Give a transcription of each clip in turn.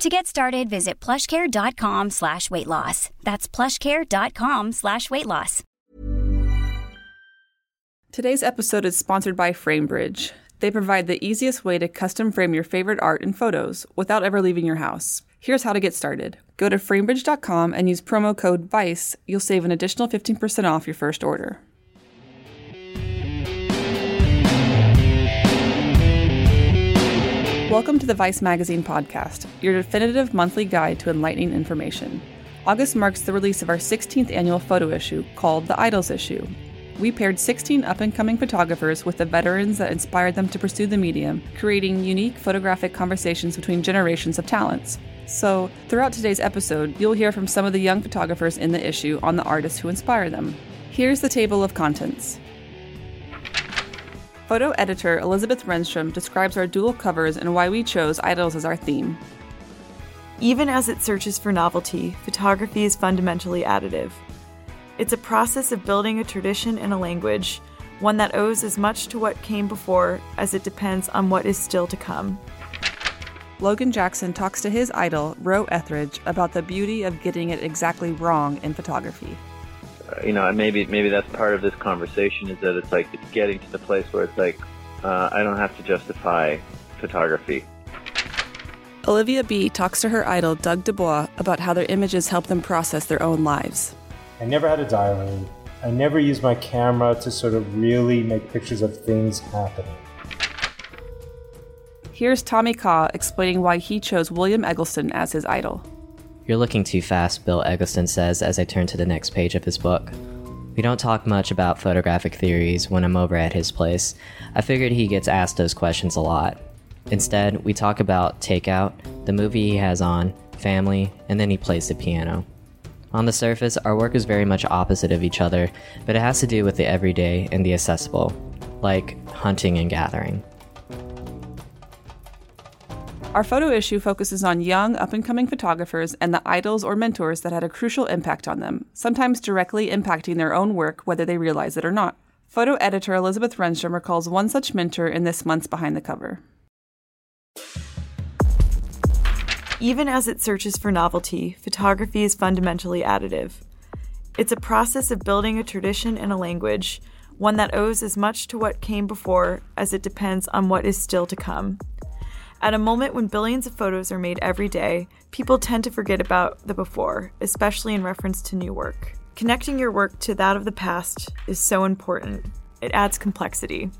To get started, visit plushcare.com slash weight loss. That's plushcare.com slash weight loss. Today's episode is sponsored by FrameBridge. They provide the easiest way to custom frame your favorite art and photos without ever leaving your house. Here's how to get started. Go to framebridge.com and use promo code VICE. You'll save an additional 15% off your first order. Welcome to the Vice Magazine podcast, your definitive monthly guide to enlightening information. August marks the release of our 16th annual photo issue called the Idols Issue. We paired 16 up and coming photographers with the veterans that inspired them to pursue the medium, creating unique photographic conversations between generations of talents. So, throughout today's episode, you'll hear from some of the young photographers in the issue on the artists who inspire them. Here's the table of contents. Photo editor Elizabeth Renstrom describes our dual covers and why we chose idols as our theme. Even as it searches for novelty, photography is fundamentally additive. It's a process of building a tradition and a language, one that owes as much to what came before as it depends on what is still to come. Logan Jackson talks to his idol, Roe Ethridge, about the beauty of getting it exactly wrong in photography you know, maybe maybe that's part of this conversation is that it's like it's getting to the place where it's like uh, I don't have to justify photography. Olivia Bee talks to her idol Doug DuBois about how their images help them process their own lives. I never had a diary. I never used my camera to sort of really make pictures of things happening. Here's Tommy Kha explaining why he chose William Eggleston as his idol. You're looking too fast, Bill Eggleston says as I turn to the next page of his book. We don't talk much about photographic theories when I'm over at his place. I figured he gets asked those questions a lot. Instead, we talk about Takeout, the movie he has on, family, and then he plays the piano. On the surface, our work is very much opposite of each other, but it has to do with the everyday and the accessible, like hunting and gathering. Our photo issue focuses on young, up and coming photographers and the idols or mentors that had a crucial impact on them, sometimes directly impacting their own work, whether they realize it or not. Photo editor Elizabeth Renstrom recalls one such mentor in this month's Behind the Cover. Even as it searches for novelty, photography is fundamentally additive. It's a process of building a tradition and a language, one that owes as much to what came before as it depends on what is still to come. At a moment when billions of photos are made every day, people tend to forget about the before, especially in reference to new work. Connecting your work to that of the past is so important. It adds complexity.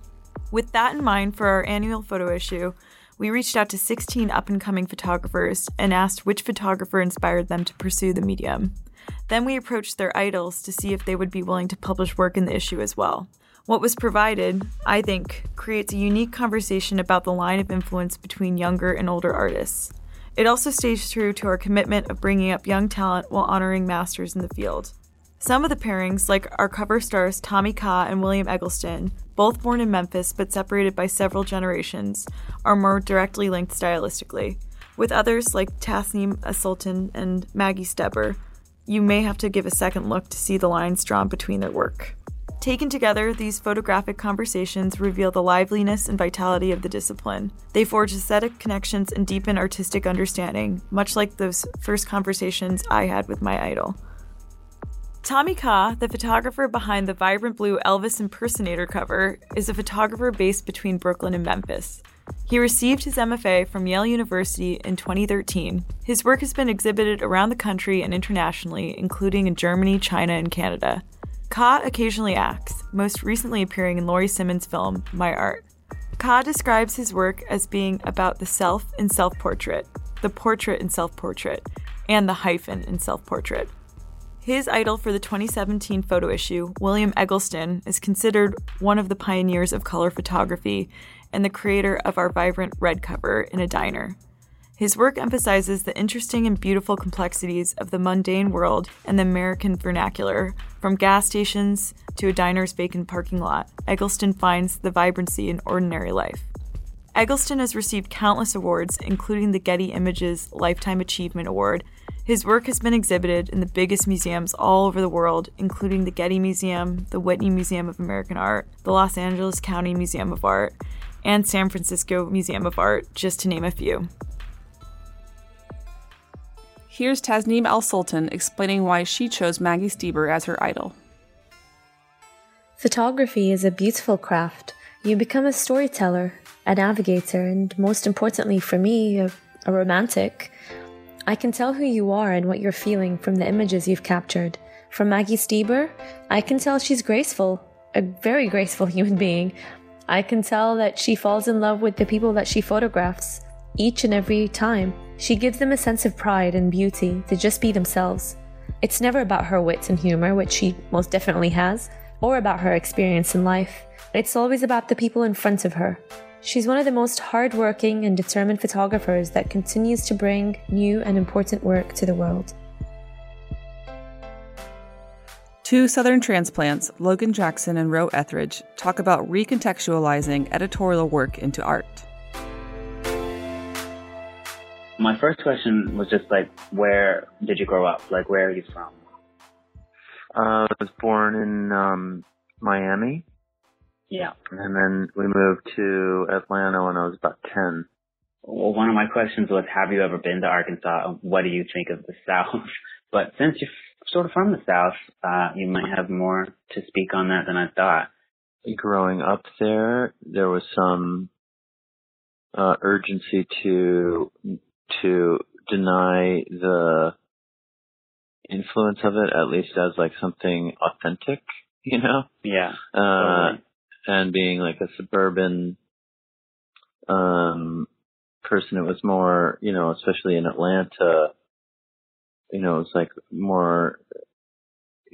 With that in mind, for our annual photo issue, we reached out to 16 up and coming photographers and asked which photographer inspired them to pursue the medium. Then we approached their idols to see if they would be willing to publish work in the issue as well. What was provided, I think, creates a unique conversation about the line of influence between younger and older artists. It also stays true to our commitment of bringing up young talent while honoring masters in the field. Some of the pairings, like our cover stars Tommy Kha and William Eggleston, both born in Memphis but separated by several generations, are more directly linked stylistically. With others like Tasneem Alsultan and Maggie Steber, you may have to give a second look to see the lines drawn between their work. Taken together, these photographic conversations reveal the liveliness and vitality of the discipline. They forge aesthetic connections and deepen artistic understanding, much like those first conversations I had with my idol. Tommy Kha, the photographer behind the vibrant blue Elvis impersonator cover, is a photographer based between Brooklyn and Memphis. He received his MFA from Yale University in 2013. His work has been exhibited around the country and internationally, including in Germany, China, and Canada. Kha occasionally acts, most recently appearing in Laurie Simmons' film, My Art. Kha describes his work as being about the self in self portrait, the portrait in self portrait, and the hyphen in self portrait. His idol for the 2017 photo issue, William Eggleston, is considered one of the pioneers of color photography and the creator of our vibrant red cover in a diner. His work emphasizes the interesting and beautiful complexities of the mundane world and the American vernacular. From gas stations to a diner's vacant parking lot, Eggleston finds the vibrancy in ordinary life. Eggleston has received countless awards, including the Getty Images Lifetime Achievement Award. His work has been exhibited in the biggest museums all over the world, including the Getty Museum, the Whitney Museum of American Art, the Los Angeles County Museum of Art, and San Francisco Museum of Art, just to name a few. Here's Tasneem Alsultan explaining why she chose Maggie Steber as her idol. Photography is a beautiful craft. You become a storyteller, a navigator, and most importantly for me, a, a romantic. I can tell who you are and what you're feeling from the images you've captured. From Maggie Steber, I can tell she's graceful, a very graceful human being. I can tell that she falls in love with the people that she photographs each and every time. She gives them a sense of pride and beauty to just be themselves. It's never about her wits and humor, which she most definitely has, or about her experience in life. It's always about the people in front of her. She's one of the most hardworking and determined photographers that continues to bring new and important work to the world. Two Southern transplants, Logan Jackson and Roe Ethridge, talk about recontextualizing editorial work into art. My first question was just like, where did you grow up? Like, where are you from? Uh, I was born in um, Miami, Yeah. and then we moved to Atlanta when I was about ten. Well, one of my questions was, have you ever been to Arkansas? What do you think of the South? But since you're sort of from the South, uh, you might have more to speak on that than I thought. Growing up there, there was some uh, urgency to to deny the influence of it, at least as like something authentic, you know. Yeah. uh, totally. and being like a suburban um person it was more you know especially in atlanta you know it's like more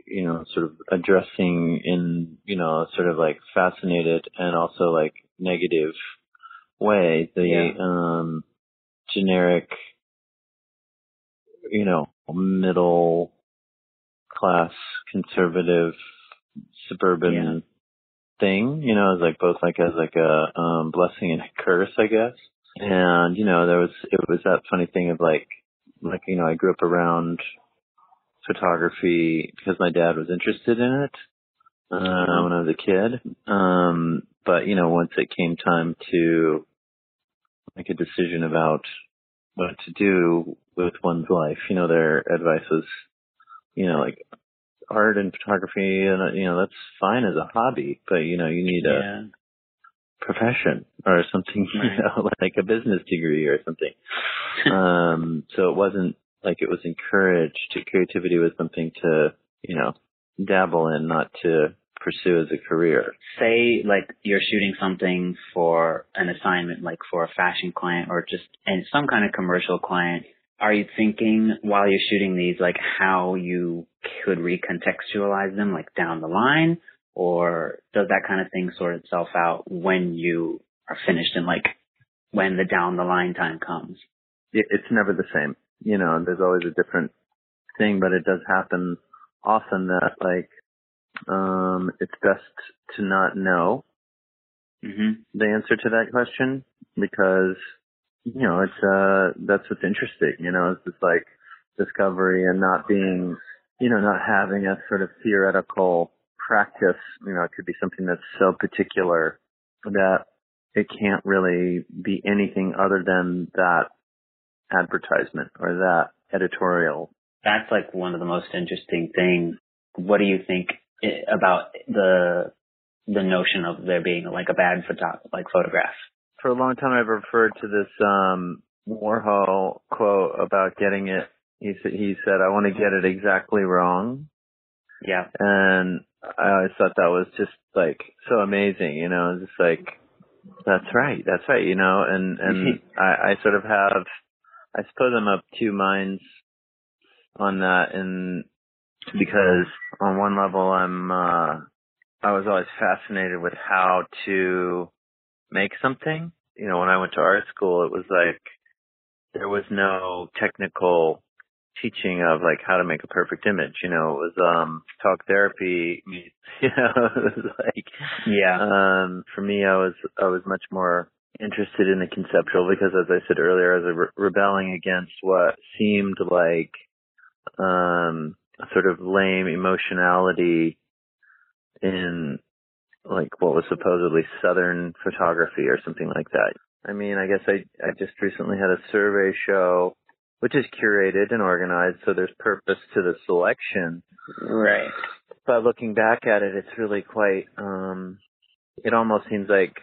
you know sort of addressing in you know sort of like fascinated and also like negative way the Yeah. um generic you know middle class conservative suburban Yeah. thing, you know, as like both like as like a um blessing and a curse, I guess. And, you know, there was it was that funny thing of like like, you know, I grew up around photography because my dad was interested in it uh when I was a kid. Um but, you know, once it came time to make a decision about what to do with one's life, you know, their advice was, you know, like art and photography and uh, you know that's fine as a hobby but you know you need a Yeah. profession or something Right. you know like a business degree or something um so it wasn't like it was encouraged creativity was something to you know dabble in not to pursue as a career Say like you're shooting something for an assignment, like for a fashion client or just and some kind of commercial client. Are you thinking while you're shooting these, like how you could recontextualize them, like down the line, or does that kind of thing sort itself out when you are finished and like when the down the line time comes? it, it's never the same you know there's always a different thing but it does happen often that like um it's best to not know hmm the answer to that question because you know it's uh that's what's interesting you know it's just like discovery and not being you know not having a sort of theoretical practice you know it could be something that's so particular that it can't really be anything other than that advertisement or that editorial That's like one of the most interesting things. What do you think about the the notion of there being like a bad photo like photograph? for a long time I've referred to this um Warhol quote about getting it he said he said I want to get it exactly wrong Yeah. and I always thought that was just like so amazing, you know, just like that's right, that's right, you know, and and I, I sort of have I suppose I'm of two minds on that and because on one level I'm uh I was always fascinated with how to make something. You know, when I went to art school it was like there was no technical teaching of like how to make a perfect image. You know, it was um talk therapy. You know, it was like Yeah. um for me, I was I was much more interested in the conceptual because, as I said earlier, I was re- rebelling against what seemed like um sort of lame emotionality in like what was supposedly southern photography or something like that. I mean, I guess I I just recently had a survey show which is curated and organized so there's purpose to the selection. Right. But looking back at it it's really quite um it almost seems like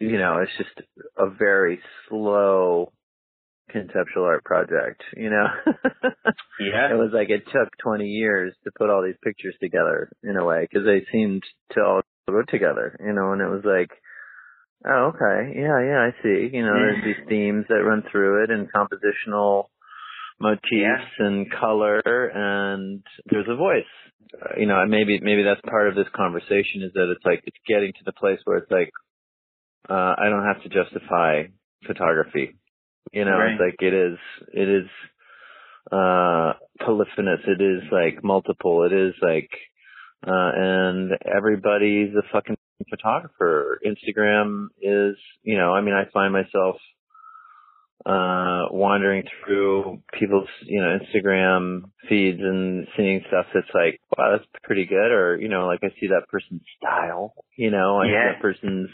you know, it's just a very slow conceptual art project, you know. Yeah. it was like it took 20 years to put all these pictures together in a way because they seemed to all go together, you know, and it was like, oh, okay, yeah, yeah, I see. You know, there's these themes that run through it and compositional motifs and color and there's a voice. Uh, you know, maybe, maybe that's part of this conversation is that it's like, it's getting to the place where it's like, uh, I don't have to justify photography. You know, Right. it's like it is, it is, uh, polyphonous. It is like multiple. It is like, uh, and everybody's a fucking photographer. Instagram is, you know, I mean, I find myself, uh, wandering through people's, you know, Instagram feeds and seeing stuff that's like, wow, that's pretty good. Or, you know, like I see that person's style, you know, I see that person's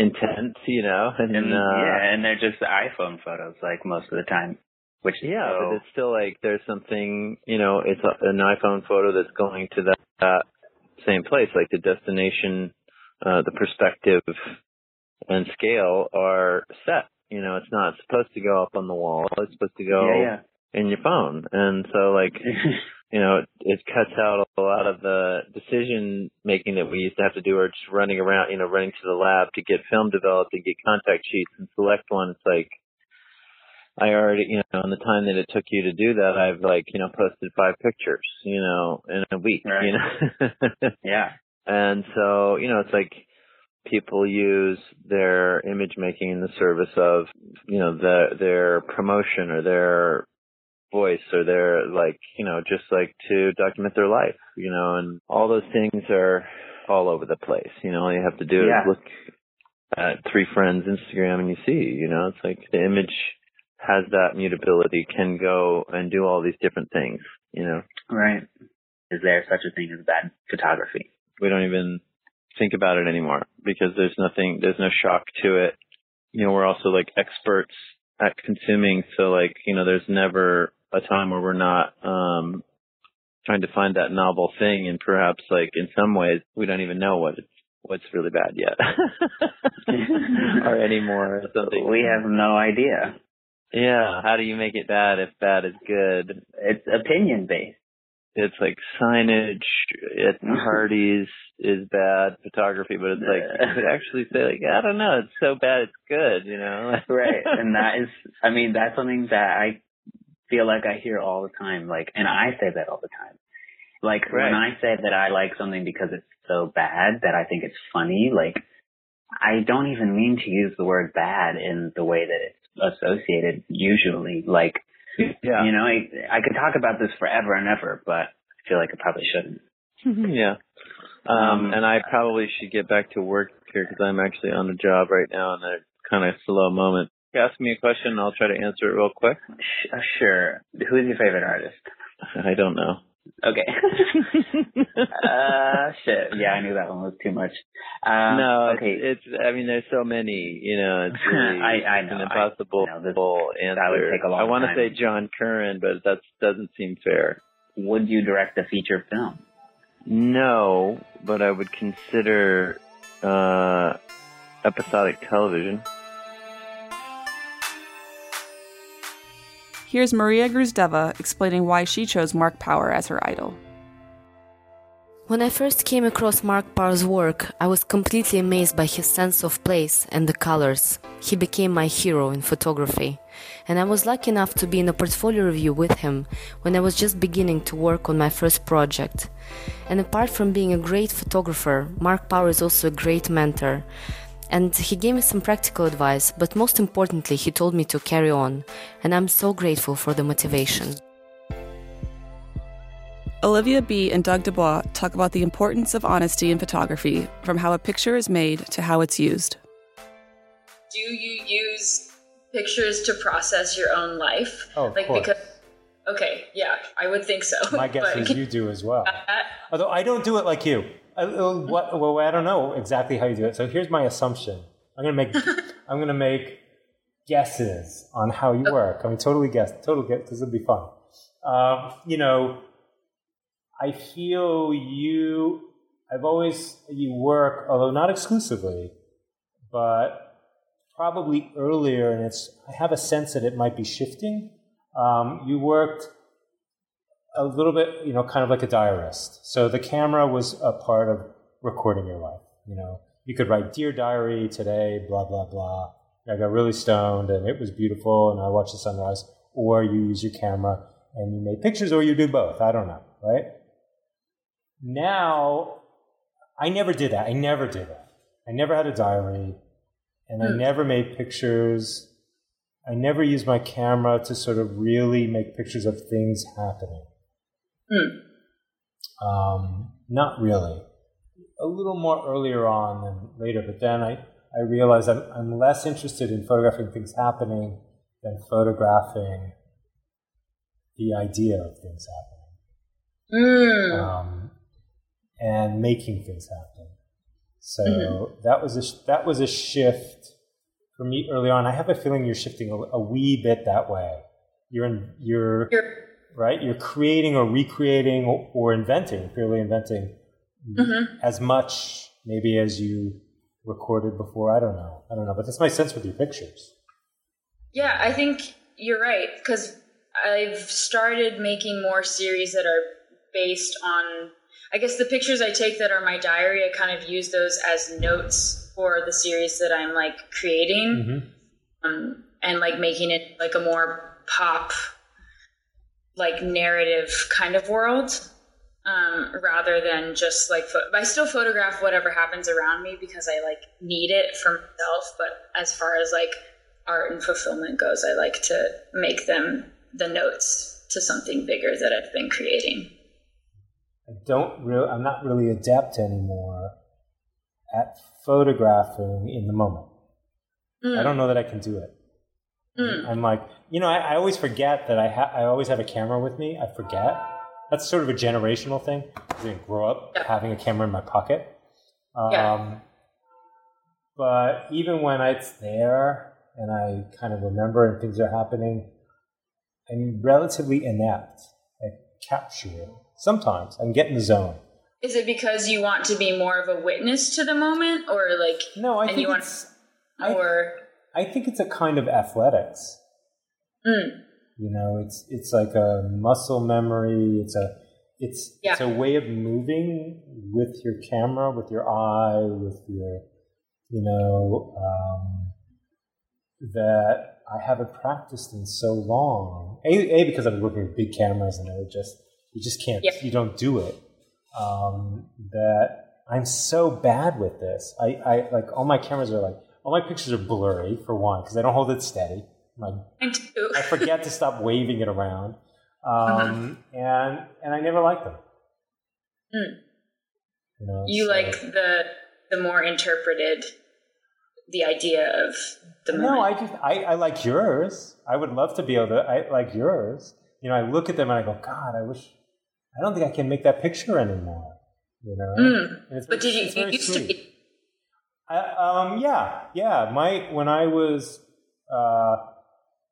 intent, you know, and, And, uh, yeah, and they're just iPhone photos like most of the time. Which yeah, so, but it's still like there's something, you know, it's a, an iPhone photo that's going to that, that same place. Like the destination, uh, the perspective and scale are set. You know, it's not supposed to go up on the wall. It's supposed to go yeah, in your phone. And so like, you know, it, it cuts out a lot of the decision making that we used to have to do or just running around, you know, running to the lab to get film developed and get contact sheets and select one. It's like, I already, you know, in the time that it took you to do that, I've like, you know, posted five pictures, you know, in a week, Right. you know. yeah. and so, you know, it's like people use their image making in the service of, you know, the, their promotion or their voice or their like, you know, just like to document their life, you know, and all those things are all over the place. You know, all you have to do Yeah. is look at three friends Instagram and you see, you know, it's like the image has that mutability, can go and do all these different things, you know. Right. Is there such a thing as bad photography? we don't even think about it anymore because there's nothing, there's no shock to it. You know, we're also like experts at consuming. So like, you know, there's never a time where we're not, um, trying to find that novel thing. And perhaps like in some ways we don't even know what it's, what's really bad yet or anymore or something. We have no idea. yeah. How do you make it bad if bad is good? It's opinion based. it's like signage at parties is bad photography, but it's like you could actually say like I don't know, it's so bad it's good, you know? right. And that is, I mean, that's something that I feel like I hear all the time. Like, and I say that all the time. Like Right. when I say that I like something because it's so bad that I think it's funny, like I don't even mean to use the word bad in the way that it's associated usually. Like, yeah, you know, I, I could talk about this forever and ever, but I feel like I probably shouldn't. yeah. Um, Um, and I probably should get back to work here because I'm actually on a job right now in a kind of slow moment. Ask me a question, and I'll try to answer it real quick. Sh- uh, sure. Who's your favorite artist? I don't know. Okay. uh, shit. Yeah, I knew that one was too much. Um, no, okay. it's, it's. I mean, there's so many. You know, it's really I- I know, an impossible I this- answer. that would take a long I want to say John Curran, but that doesn't seem fair. Would you direct a feature film? No, but I would consider uh, episodic television. Here's Maria Gruzdeva explaining why she chose Mark Power as her idol. When I first came across Mark Power's work, I was completely amazed by his sense of place and the colors. He became my hero in photography, and I was lucky enough to be in a portfolio review with him when I was just beginning to work on my first project. And apart from being a great photographer, Mark Power is also a great mentor. And he gave me some practical advice, but most importantly, he told me to carry on, and I'm so grateful for the motivation. Olivia Bee. and Doug DuBois talk about the importance of honesty in photography, from how a picture is made to how it's used. Do you use pictures to process your own life? Oh, of like course. because Okay, yeah, I would think so. My guess is you do as well. Although I don't do it like you. I, what, well, I don't know exactly how you do it. So here's my assumption. I'm gonna make I'm gonna make guesses on how you work. I mean, totally guess, total guess. This will be fun. Um, you know, I feel you. I've always you work, although not exclusively, but probably earlier, and it's. I have a sense that it might be shifting. Um, you worked a little bit, you know, kind of like a diarist. So the camera was a part of recording your life. You know, you could write "Dear Diary today," blah blah blah. I got really stoned and it was beautiful, and I watched the sunrise. Or you use your camera and you made pictures, or you do both. I don't know, right? Now, I never did that. I never did that. I never had a diary, and I hmm. never made pictures. I never used my camera to sort of really make pictures of things happening. Hmm. Um, not really. A little more earlier on than later, but then I, I realized I'm, I'm less interested in photographing things happening than photographing the idea of things happening. Mm. Um, and making things happen. So mm-hmm. that was a that was a shift for me early on. I have a feeling you're shifting a, a wee bit that way. You're in, you're, you're right. You're creating or recreating or, or inventing, purely inventing mm-hmm. as much maybe as you recorded before. I don't know. I don't know, but that's my sense with your pictures. Yeah, I think you're right because I've started making more series that are based on I guess the pictures I take that are my diary, I kind of use those as notes for the series that I'm like creating, mm-hmm. um, and like making it like a more pop, like narrative kind of world, um, rather than just like. I still photograph whatever happens around me because I like need it for myself. But as far as like art and fulfillment goes, I like to make them the notes to something bigger that I've been creating. I don't really, I'm not really adept anymore at photographing in the moment. Mm. I don't know that I can do it. Mm. I'm like, you know, I, I always forget that I ha- I always have a camera with me. I forget. That's sort of a generational thing. I didn't grow up yeah. having a camera in my pocket. Um, yeah. But even when it's there and I kind of remember and things are happening, I'm relatively inept at capturing Sometimes I can get in the zone. Is it because you want to be more of a witness to the moment, or like no? I think it's, want, or I, I, think it's a kind of athletics. Mm. You know, it's it's like a muscle memory. It's a it's yeah. it's a way of moving with your camera, with your eye, with your you know um, that I haven't practiced in so long. A, a because I'm working with big cameras and they're just you just can't. Yep. You don't do it. Um, that I'm so bad with this. I, I like all my cameras are like all my pictures are blurry for one because I don't hold it steady. My, I forget to stop waving it around, um, uh-huh. and and I never like them. Mm. You, know, you so. like the the more interpreted the idea of the moment. No, I just I, I like yours. I would love to be able to. I like yours. You know, I look at them and I go, God, I wish I don't think I can make that picture anymore. You know, mm. but did you, you used sweet. to be? I, um, yeah, yeah. My when I was, uh,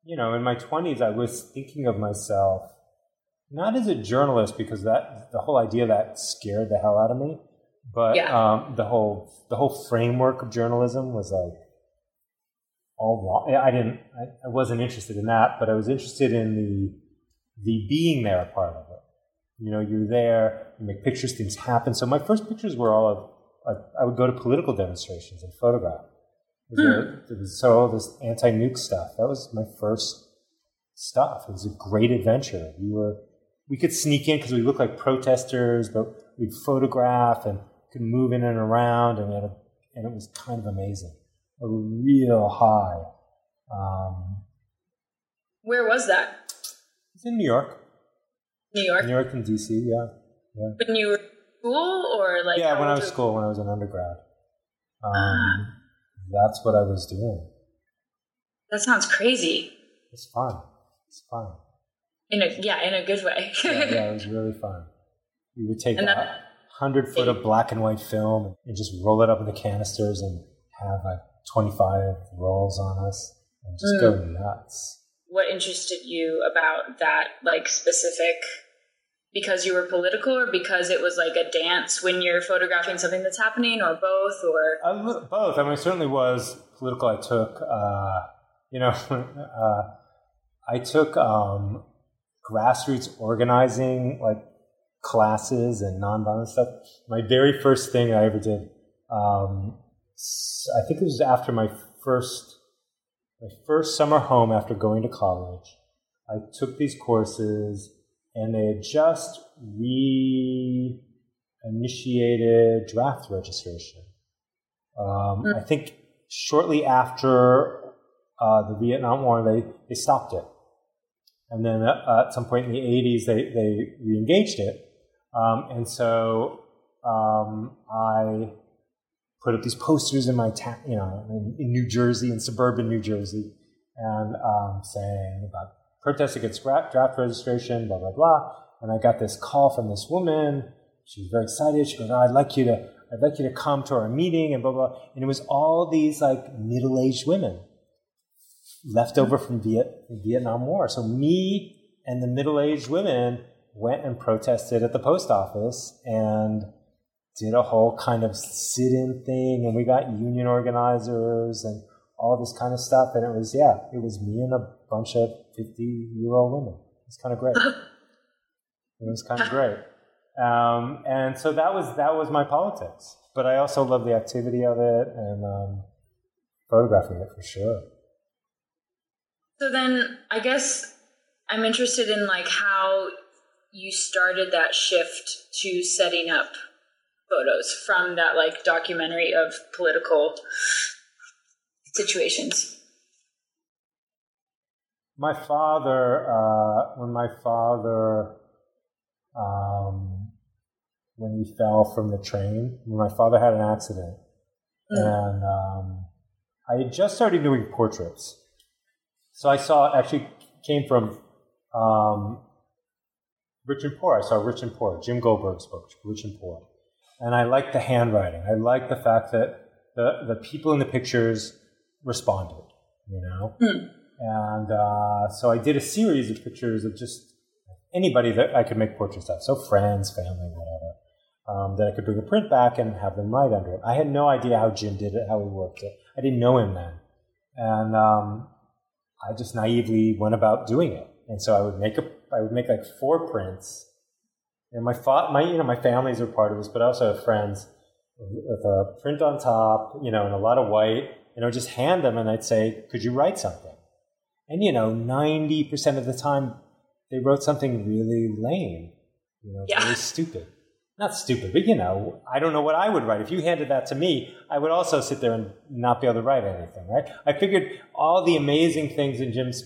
you know, in my twenties, I was thinking of myself not as a journalist because that the whole idea that scared the hell out of me, but yeah. um, the whole the whole framework of journalism was like all wrong. I didn't, I, I wasn't interested in that, but I was interested in the the being there part of it. You know, you're there, you make pictures, things happen. So my first pictures were all of, I would go to political demonstrations and photograph. There was, so all this anti-nuke stuff. That was my first stuff. It was a great adventure. We were, we could sneak in because we looked like protesters, but we'd photograph and could move in and around, and, a, and it was kind of amazing. a real high. Um, Where was that? it's in New York, New York. New York and DC. Yeah, yeah. When you were school or like yeah, when I was were- school, when I was an undergrad. Um, that's what I was doing. That sounds crazy. It's fun. It's fun. In a yeah, in a good way. Yeah, yeah, it was really fun. We would take And a that- hundred foot of black and white film and just roll it up into canisters and have like twenty five rolls on us and just go Mm. nuts. What interested you about that like specific because you were political or because it was like a dance when you're photographing something that's happening or both or li- both. I mean, certainly was political. I took, uh, you know, uh, I took um, grassroots organizing like classes and nonviolent stuff. My very first thing I ever did, um, I think it was after my first my first summer home after going to college. I took these courses, and they had just re initiated draft registration. Um, I think shortly after uh, the Vietnam War, they, they stopped it. And then uh, at some point in the 80s, they, they re engaged it. Um, and so um, I put up these posters in my town, you know, in, in New Jersey, in suburban New Jersey, and um, saying about protest against draft registration, blah, blah, blah. And I got this call from this woman. She was very excited. She goes, oh, I'd like you to, I'd like you to come to our meeting and blah, blah. And it was all these like middle-aged women left over from Viet, Vietnam War. So me and the middle-aged women went and protested at the post office and did a whole kind of sit-in thing, and we got union organizers and all this kind of stuff. And it was yeah, it was me and a bunch of fifty-year-old women. It's kind of great. it was kind of great. Um, and so that was that was my politics. But I also love the activity of it and um, photographing it for sure. so then i guess i'm interested in like how you started that shift to setting up photos from that like documentary of political situations My father, uh, when my father, um, when he fell from the train, when my father had an accident, and um, I had just started doing portraits. So I saw, actually came from um, Rich and Poor. I saw Rich and Poor, Jim Goldberg's book, Rich and Poor. And I liked the handwriting. I liked the fact that the, the people in the pictures responded, you know? And uh, so I did a series of pictures of just anybody that I could make portraits of. So friends, family, whatever. Um, that I could bring a print back and have them write under it. I had no idea how Jim did it, how he worked it. I didn't know him then. And um, I just naively went about doing it. And so I would make a, I would make like four prints. And my fa- my, you know, my families are part of this, but I also have friends with a print on top, you know, and a lot of white. And I would just hand them and I'd say, could you write something? And, you know, 90% of the time they wrote something really lame, you know, Yeah. really stupid. Not stupid, but, you know, I don't know what I would write. If you handed that to me, I would also sit there and not be able to write anything, right? I figured all the amazing things in Jim's,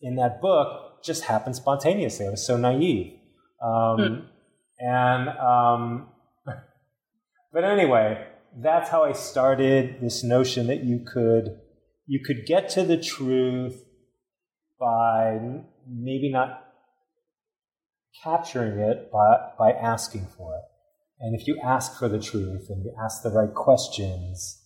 in that book just happened spontaneously. I was so naive. Um, And, um, but anyway, that's how I started this notion that you could, you could get to the truth by maybe not capturing it, but by asking for it. And if you ask for the truth and you ask the right questions,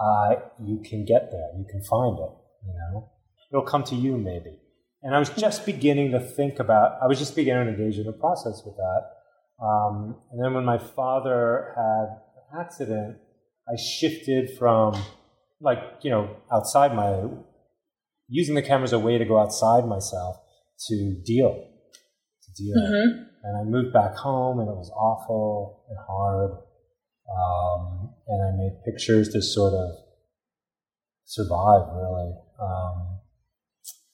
uh, you can get there. You can find it. You know, it'll come to you maybe. And I was just beginning to think about. I was just beginning to engage in the process with that. Um, and then when my father had an accident, I shifted from like you know outside my using the camera as a way to go outside myself to deal to deal. Mhm. And I moved back home, and it was awful and hard. Um, and I made pictures to sort of survive, really. Um,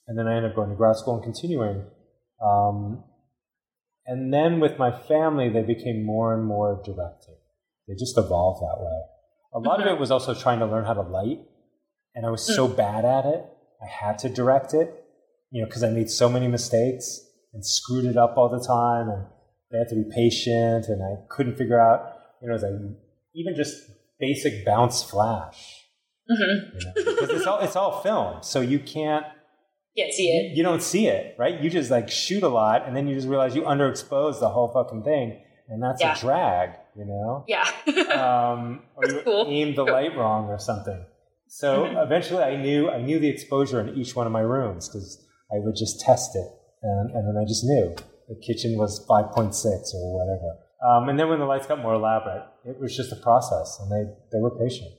and then I ended up going to grad school and continuing. Um, and then with my family, they became more and more directed. They just evolved that way. A lot of it was also trying to learn how to light. and I was so mm. bad at it. I had to direct it, you know, because I made so many mistakes and screwed it up all the time, and they had to be patient, and I couldn't figure out, you know, I even just basic bounce flash. Mm-hmm. You know, because it's all it's all film, so you can't can't see it. You, you, don't see it, right? You just like shoot a lot, and then you just realize you underexpose the whole fucking thing, and that's yeah. a drag, you know? Yeah. um, or you cool. aim the light wrong or something. So eventually, I knew I knew the exposure in each one of my rooms because I would just test it, and, and then I just knew the kitchen was five point six or whatever. Um, and then when the lights got more elaborate, it was just a process, and they they were patient.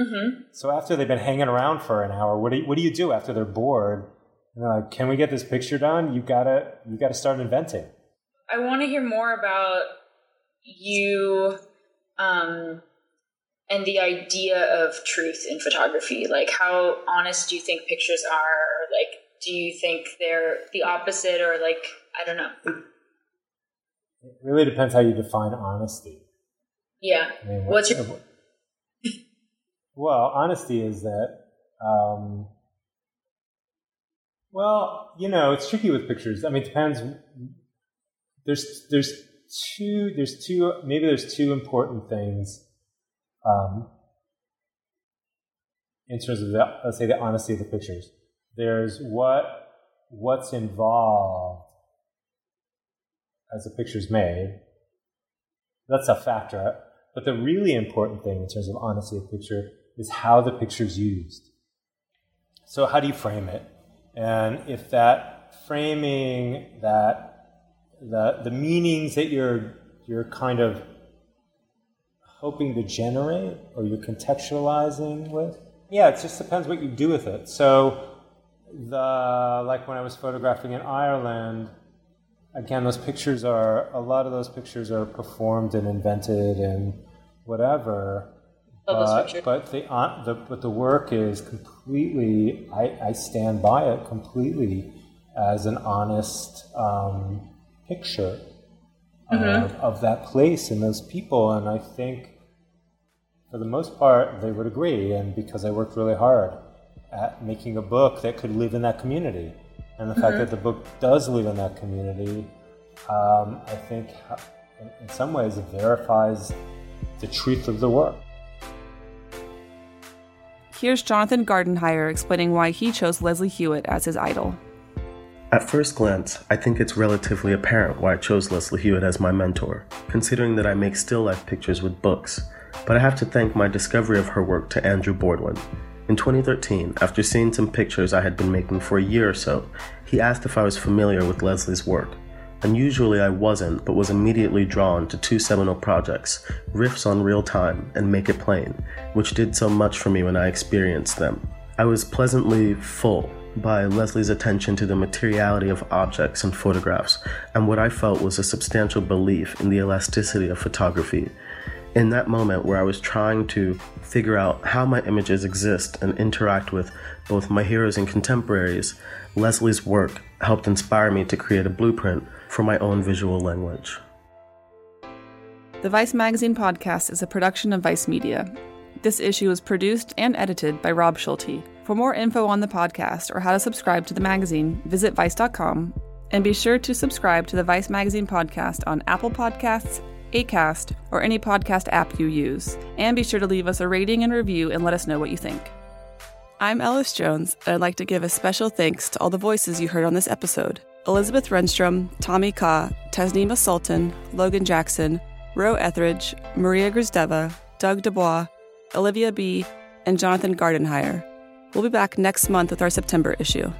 Mm-hmm. So after they've been hanging around for an hour, what do you, what do you do after they're bored? And they're like, "Can we get this picture done? You gotta you gotta start inventing." I want to hear more about you um, and the idea of truth in photography. Like, how honest do you think pictures are? Or like, do you think they're the opposite, or like, I don't know. It really depends how you define honesty. Yeah. I mean, What's your well, honesty is that, um, well, you know, it's tricky with pictures. I mean, it depends. There's, there's two, there's two, maybe there's two important things, um, in terms of the, let's say the honesty of the pictures. There's what, what's involved as the picture's made. That's a factor. But the really important thing in terms of honesty of picture is how the picture is used. So, how do you frame it? And if that framing, that the, the meanings that you're, you're kind of hoping to generate or you're contextualizing with, yeah, it just depends what you do with it. So, the like when I was photographing in Ireland, again, those pictures are a lot of those pictures are performed and invented and whatever but, but the, uh, the but the work is completely. I, I stand by it completely as an honest um, picture mm-hmm. of, of that place and those people, and I think for the most part they would agree. And because I worked really hard at making a book that could live in that community, and the mm-hmm. fact that the book does live in that community, um, I think in some ways it verifies the truth of the work. Here's Jonathan Gardenhire explaining why he chose Leslie Hewitt as his idol. At first glance, I think it's relatively apparent why I chose Leslie Hewitt as my mentor, considering that I make still life pictures with books. But I have to thank my discovery of her work to Andrew Bordwin. In 2013, after seeing some pictures I had been making for a year or so, he asked if I was familiar with Leslie's work. Unusually, I wasn't, but was immediately drawn to two seminal projects Riffs on Real Time and Make It Plain, which did so much for me when I experienced them. I was pleasantly full by Leslie's attention to the materiality of objects and photographs, and what I felt was a substantial belief in the elasticity of photography. In that moment where I was trying to figure out how my images exist and interact with both my heroes and contemporaries, Leslie's work helped inspire me to create a blueprint for my own visual language. The Vice Magazine podcast is a production of Vice Media. This issue is produced and edited by Rob Schulte. For more info on the podcast or how to subscribe to the magazine, visit Vice.com and be sure to subscribe to the Vice Magazine podcast on Apple Podcasts, Acast, or any podcast app you use. And be sure to leave us a rating and review and let us know what you think. I'm Ellis Jones, and I'd like to give a special thanks to all the voices you heard on this episode. Elizabeth Renstrom, Tommy Kha, Tasneem Alsultan, Logan Jackson, Roe Ethridge, Maria Gruzdeva, Doug DuBois, Olivia Bee., and Jonathan Gardenhire. We'll be back next month with our September issue.